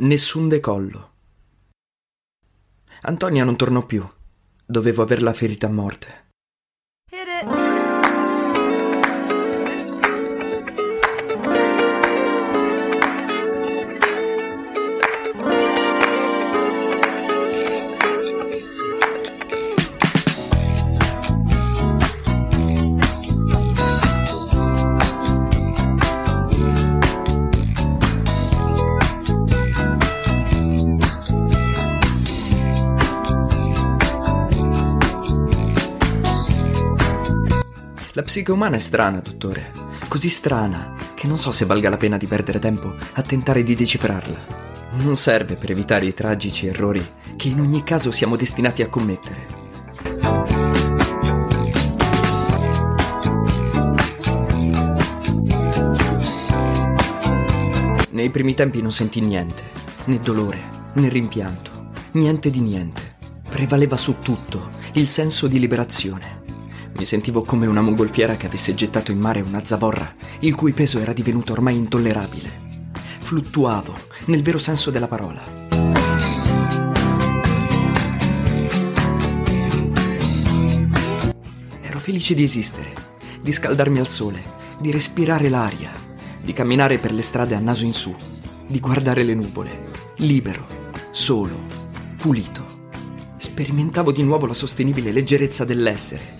Nessun decollo. Antonia non tornò più. Dovevo averla ferita a morte. Psiche umana è strana, dottore. Così strana che non so se valga la pena di perdere tempo a tentare di decifrarla. Non serve per evitare i tragici errori che in ogni caso siamo destinati a commettere. Nei primi tempi non sentì niente, né dolore, né rimpianto, niente di niente. Prevaleva su tutto il senso di liberazione. Mi sentivo come una mongolfiera che avesse gettato in mare una zavorra, il cui peso era divenuto ormai intollerabile. Fluttuavo, nel vero senso della parola. Ero felice di esistere, di scaldarmi al sole, di respirare l'aria, di camminare per le strade a naso in su, di guardare le nuvole, libero, solo, pulito. Sperimentavo di nuovo la sostenibile leggerezza dell'essere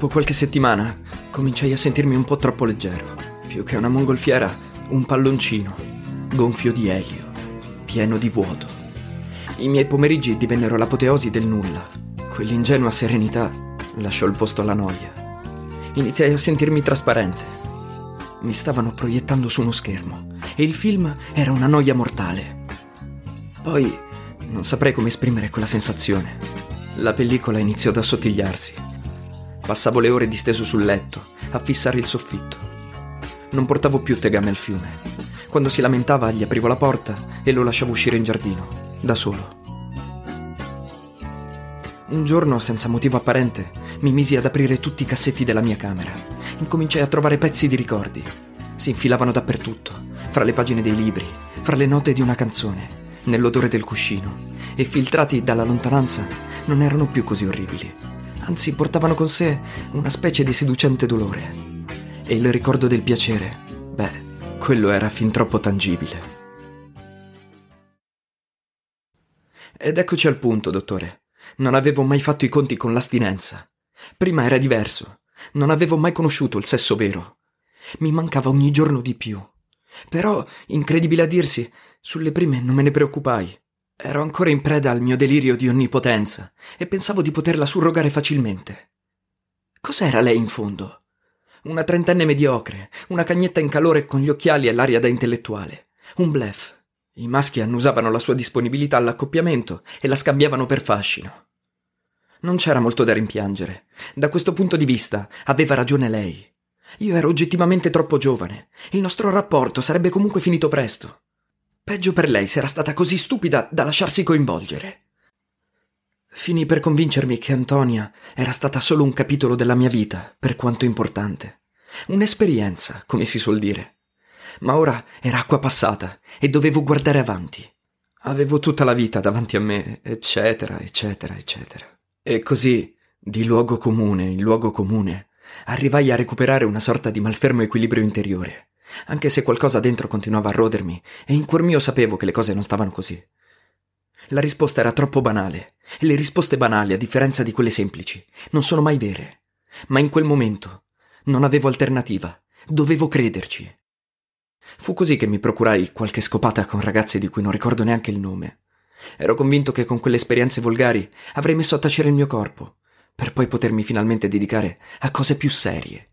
Dopo qualche settimana cominciai a sentirmi un po' troppo leggero. Più che una mongolfiera, un palloncino, gonfio di elio, pieno di vuoto. I miei pomeriggi divennero l'apoteosi del nulla. Quell'ingenua serenità lasciò il posto alla noia. Iniziai a sentirmi trasparente. Mi stavano proiettando su uno schermo e il film era una noia mortale. Poi non saprei come esprimere quella sensazione. La pellicola iniziò ad assottigliarsi Passavo le ore disteso sul letto, a fissare il soffitto. Non portavo più tegame al fiume. Quando si lamentava gli aprivo la porta e lo lasciavo uscire in giardino, da solo. Un giorno, senza motivo apparente, mi misi ad aprire tutti i cassetti della mia camera. Incominciai a trovare pezzi di ricordi. Si infilavano dappertutto, fra le pagine dei libri, fra le note di una canzone, nell'odore del cuscino, e filtrati dalla lontananza non erano più così orribili anzi portavano con sé una specie di seducente dolore. E il ricordo del piacere, beh, quello era fin troppo tangibile. Ed eccoci al punto, dottore. Non avevo mai fatto i conti con l'astinenza. Prima era diverso. Non avevo mai conosciuto il sesso vero. Mi mancava ogni giorno di più. Però, incredibile a dirsi, sulle prime non me ne preoccupai. Ero ancora in preda al mio delirio di onnipotenza e pensavo di poterla surrogare facilmente. Cos'era lei in fondo? Una trentenne mediocre, una cagnetta in calore con gli occhiali e l'aria da intellettuale. Un blef. I maschi annusavano la sua disponibilità all'accoppiamento e la scambiavano per fascino. Non c'era molto da rimpiangere. Da questo punto di vista aveva ragione lei. Io ero oggettivamente troppo giovane. Il nostro rapporto sarebbe comunque finito presto. Peggio per lei se era stata così stupida da lasciarsi coinvolgere. Finì per convincermi che Antonia era stata solo un capitolo della mia vita, per quanto importante. Un'esperienza, come si suol dire. Ma ora era acqua passata e dovevo guardare avanti. Avevo tutta la vita davanti a me, eccetera, eccetera, eccetera. E così, di luogo comune in luogo comune, arrivai a recuperare una sorta di malfermo equilibrio interiore anche se qualcosa dentro continuava a rodermi e in cuor mio sapevo che le cose non stavano così. La risposta era troppo banale, e le risposte banali, a differenza di quelle semplici, non sono mai vere. Ma in quel momento non avevo alternativa, dovevo crederci. Fu così che mi procurai qualche scopata con ragazze di cui non ricordo neanche il nome. Ero convinto che con quelle esperienze volgari avrei messo a tacere il mio corpo, per poi potermi finalmente dedicare a cose più serie.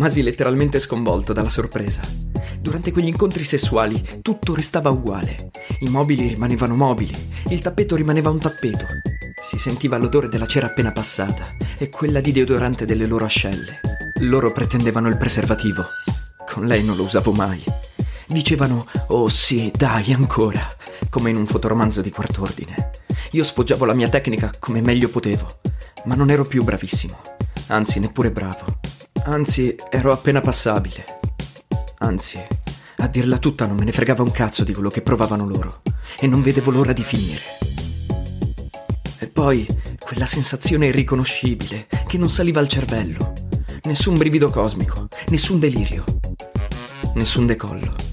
Rimasi letteralmente sconvolto dalla sorpresa. Durante quegli incontri sessuali tutto restava uguale. I mobili rimanevano mobili, il tappeto rimaneva un tappeto. Si sentiva l'odore della cera appena passata e quella di deodorante delle loro ascelle. Loro pretendevano il preservativo. Con lei non lo usavo mai. Dicevano, oh sì, dai, ancora, come in un fotoromanzo di quart'ordine. Io sfoggiavo la mia tecnica come meglio potevo, ma non ero più bravissimo, anzi neppure bravo. Anzi, ero appena passabile. Anzi, a dirla tutta non me ne fregava un cazzo di quello che provavano loro, e non vedevo l'ora di finire. E poi quella sensazione irriconoscibile che non saliva al cervello. Nessun brivido cosmico, nessun delirio, nessun decollo.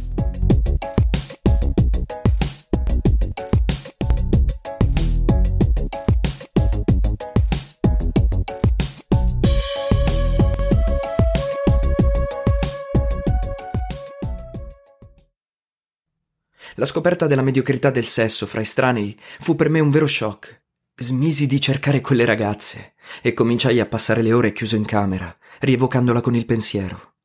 La scoperta della mediocrità del sesso fra estranei fu per me un vero shock. Smisi di cercare quelle ragazze e cominciai a passare le ore chiuso in camera, rievocandola con il pensiero.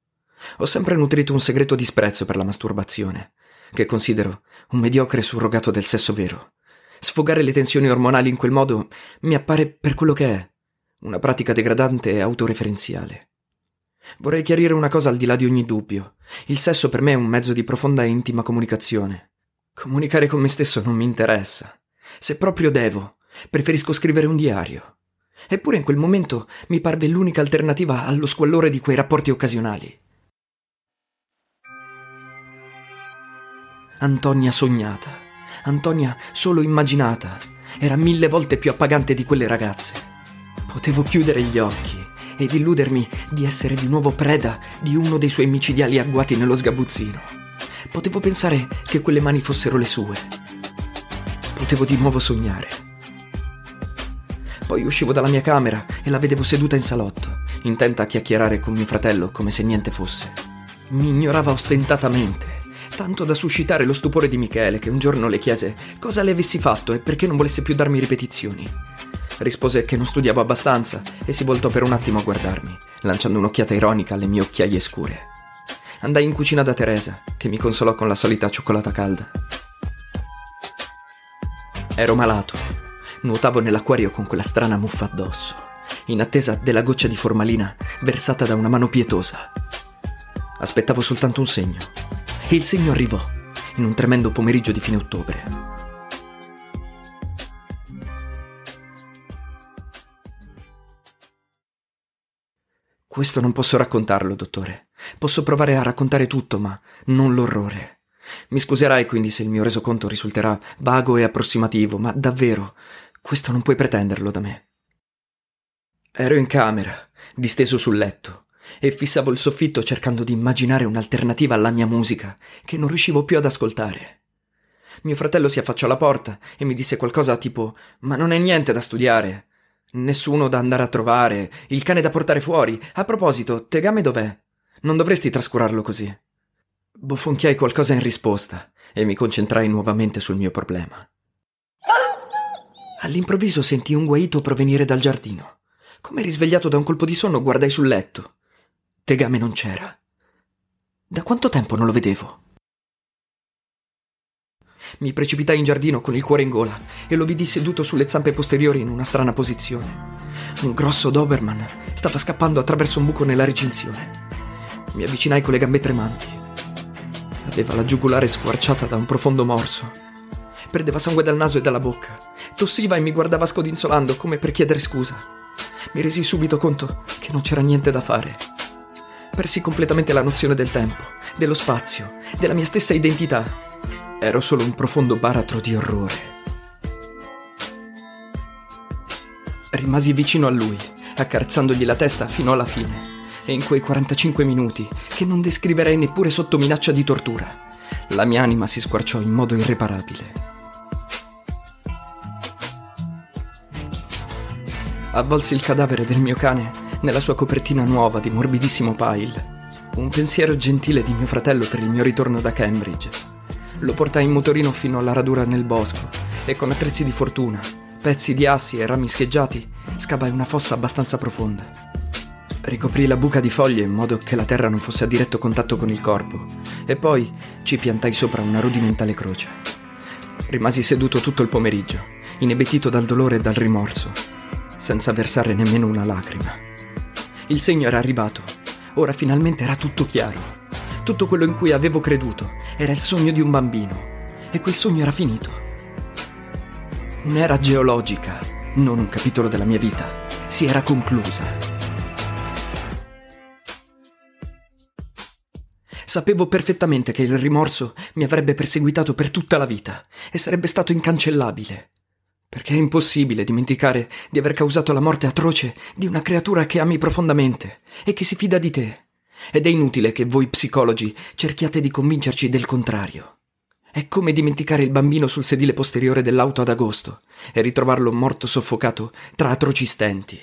Ho sempre nutrito un segreto disprezzo per la masturbazione, che considero un mediocre surrogato del sesso vero. Sfogare le tensioni ormonali in quel modo mi appare per quello che è, una pratica degradante e autoreferenziale. Vorrei chiarire una cosa al di là di ogni dubbio. Il sesso per me è un mezzo di profonda e intima comunicazione. Comunicare con me stesso non mi interessa. Se proprio devo, preferisco scrivere un diario. Eppure in quel momento mi parve l'unica alternativa allo squallore di quei rapporti occasionali. Antonia sognata, Antonia solo immaginata, era mille volte più appagante di quelle ragazze. Potevo chiudere gli occhi ed illudermi di essere di nuovo preda di uno dei suoi micidiali agguati nello sgabuzzino. Potevo pensare che quelle mani fossero le sue. Potevo di nuovo sognare. Poi uscivo dalla mia camera e la vedevo seduta in salotto, intenta a chiacchierare con mio fratello come se niente fosse. Mi ignorava ostentatamente, tanto da suscitare lo stupore di Michele che un giorno le chiese cosa le avessi fatto e perché non volesse più darmi ripetizioni. Rispose che non studiavo abbastanza e si voltò per un attimo a guardarmi, lanciando un'occhiata ironica alle mie occhiaie scure. Andai in cucina da Teresa, che mi consolò con la solita cioccolata calda. Ero malato. Nuotavo nell'acquario con quella strana muffa addosso, in attesa della goccia di formalina versata da una mano pietosa. Aspettavo soltanto un segno. E il segno arrivò, in un tremendo pomeriggio di fine ottobre. Questo non posso raccontarlo, dottore. Posso provare a raccontare tutto, ma non l'orrore. Mi scuserai quindi se il mio resoconto risulterà vago e approssimativo, ma davvero, questo non puoi pretenderlo da me. Ero in camera, disteso sul letto, e fissavo il soffitto cercando di immaginare un'alternativa alla mia musica, che non riuscivo più ad ascoltare. Mio fratello si affacciò alla porta e mi disse qualcosa tipo Ma non è niente da studiare. Nessuno da andare a trovare, il cane da portare fuori. A proposito, Tegame dov'è? Non dovresti trascurarlo così. Bofonchiai qualcosa in risposta e mi concentrai nuovamente sul mio problema. All'improvviso sentii un guaito provenire dal giardino. Come risvegliato da un colpo di sonno, guardai sul letto. Tegame non c'era. Da quanto tempo non lo vedevo? Mi precipitai in giardino con il cuore in gola e lo vidi seduto sulle zampe posteriori in una strana posizione. Un grosso Doberman stava scappando attraverso un buco nella recinzione. Mi avvicinai con le gambe tremanti. Aveva la giugulare squarciata da un profondo morso. Perdeva sangue dal naso e dalla bocca. Tossiva e mi guardava scodinzolando come per chiedere scusa. Mi resi subito conto che non c'era niente da fare. Persi completamente la nozione del tempo, dello spazio, della mia stessa identità. Ero solo un profondo baratro di orrore. Rimasi vicino a lui, accarezzandogli la testa fino alla fine e in quei 45 minuti, che non descriverei neppure sotto minaccia di tortura, la mia anima si squarciò in modo irreparabile. Avvolsi il cadavere del mio cane nella sua copertina nuova di morbidissimo pile. Un pensiero gentile di mio fratello per il mio ritorno da Cambridge. Lo portai in motorino fino alla radura nel bosco e con attrezzi di fortuna, pezzi di assi e rami scheggiati, scavai una fossa abbastanza profonda. Ricoprì la buca di foglie in modo che la terra non fosse a diretto contatto con il corpo e poi ci piantai sopra una rudimentale croce. Rimasi seduto tutto il pomeriggio, inebetito dal dolore e dal rimorso, senza versare nemmeno una lacrima. Il segno era arrivato. Ora finalmente era tutto chiaro. Tutto quello in cui avevo creduto era il sogno di un bambino. E quel sogno era finito. Un'era geologica, non un capitolo della mia vita, si era conclusa. Sapevo perfettamente che il rimorso mi avrebbe perseguitato per tutta la vita e sarebbe stato incancellabile. Perché è impossibile dimenticare di aver causato la morte atroce di una creatura che ami profondamente e che si fida di te. Ed è inutile che voi psicologi cerchiate di convincerci del contrario. È come dimenticare il bambino sul sedile posteriore dell'auto ad agosto e ritrovarlo morto soffocato tra atroci stenti.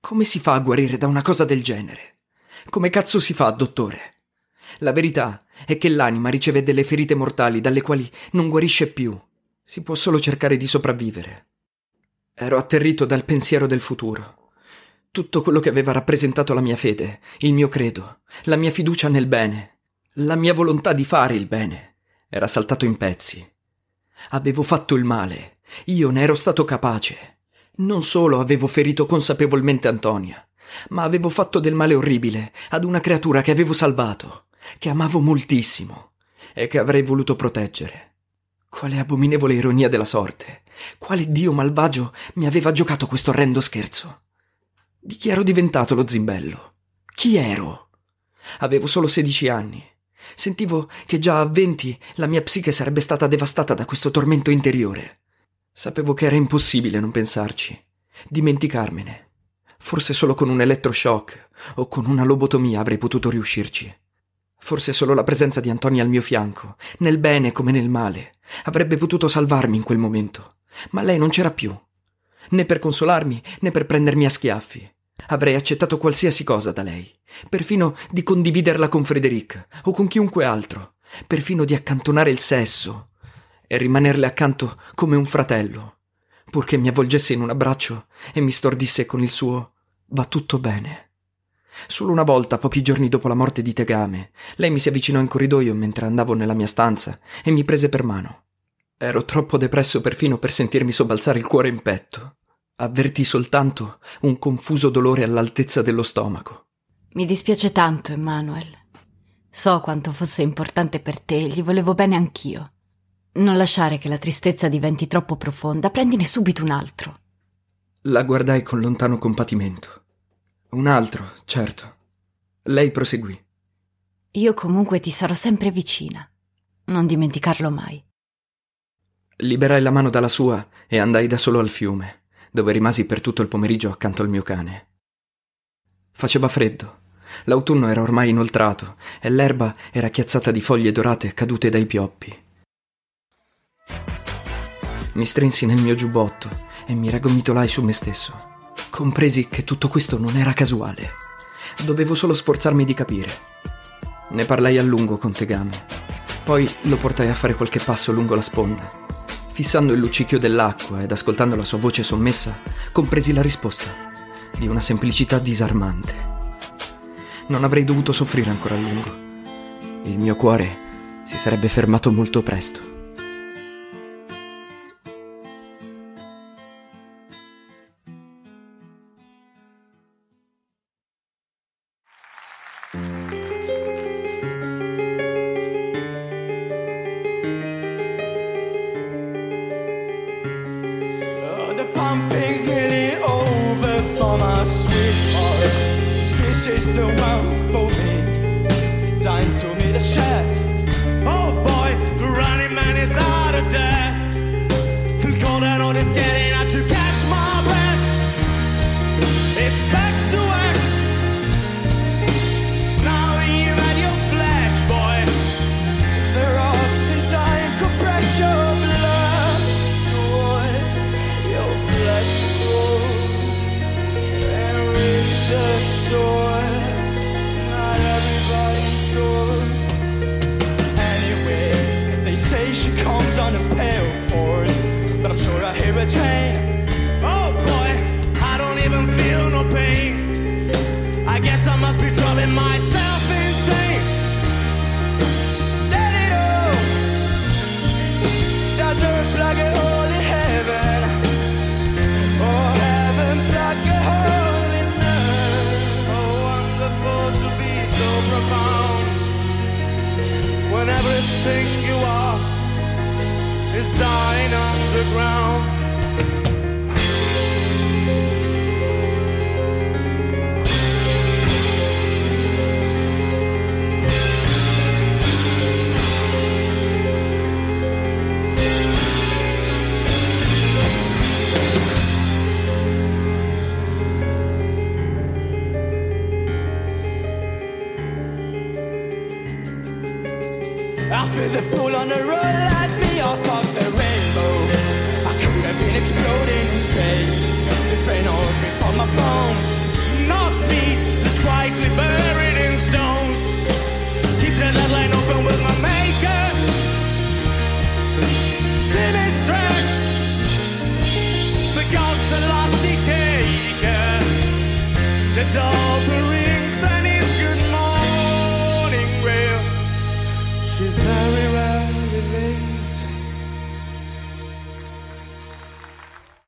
Come si fa a guarire da una cosa del genere? Come cazzo si fa, dottore? La verità è che l'anima riceve delle ferite mortali dalle quali non guarisce più. Si può solo cercare di sopravvivere. Ero atterrito dal pensiero del futuro. Tutto quello che aveva rappresentato la mia fede, il mio credo, la mia fiducia nel bene, la mia volontà di fare il bene, era saltato in pezzi. Avevo fatto il male, io ne ero stato capace. Non solo avevo ferito consapevolmente Antonia, ma avevo fatto del male orribile ad una creatura che avevo salvato che amavo moltissimo e che avrei voluto proteggere. Quale abominevole ironia della sorte! Quale dio malvagio mi aveva giocato questo orrendo scherzo! Di chi ero diventato lo zimbello? Chi ero? Avevo solo sedici anni. Sentivo che già a venti la mia psiche sarebbe stata devastata da questo tormento interiore. Sapevo che era impossibile non pensarci, dimenticarmene. Forse solo con un elettroshock o con una lobotomia avrei potuto riuscirci. Forse solo la presenza di Antonia al mio fianco, nel bene come nel male, avrebbe potuto salvarmi in quel momento. Ma lei non c'era più. Né per consolarmi, né per prendermi a schiaffi. Avrei accettato qualsiasi cosa da lei, perfino di condividerla con Frederic o con chiunque altro, perfino di accantonare il sesso e rimanerle accanto come un fratello, purché mi avvolgesse in un abbraccio e mi stordisse con il suo va tutto bene. Solo una volta, pochi giorni dopo la morte di Tegame, lei mi si avvicinò in corridoio mentre andavo nella mia stanza e mi prese per mano. Ero troppo depresso perfino per sentirmi sobbalzare il cuore in petto. Avvertì soltanto un confuso dolore all'altezza dello stomaco. Mi dispiace tanto, Emanuel. So quanto fosse importante per te e gli volevo bene anch'io. Non lasciare che la tristezza diventi troppo profonda, prendine subito un altro. La guardai con lontano compatimento. Un altro, certo. Lei proseguì. Io comunque ti sarò sempre vicina. Non dimenticarlo mai. Liberai la mano dalla sua e andai da solo al fiume, dove rimasi per tutto il pomeriggio accanto al mio cane. Faceva freddo. L'autunno era ormai inoltrato e l'erba era chiazzata di foglie dorate cadute dai pioppi. Mi strinsi nel mio giubbotto e mi raggomitolai su me stesso. Compresi che tutto questo non era casuale. Dovevo solo sforzarmi di capire. Ne parlai a lungo con Tegame. Poi lo portai a fare qualche passo lungo la sponda. Fissando il luccichio dell'acqua ed ascoltando la sua voce sommessa, compresi la risposta, di una semplicità disarmante. Non avrei dovuto soffrire ancora a lungo. Il mio cuore si sarebbe fermato molto presto. sister won't for me. Time to meet the chef. Oh boy, the running man is out of debt.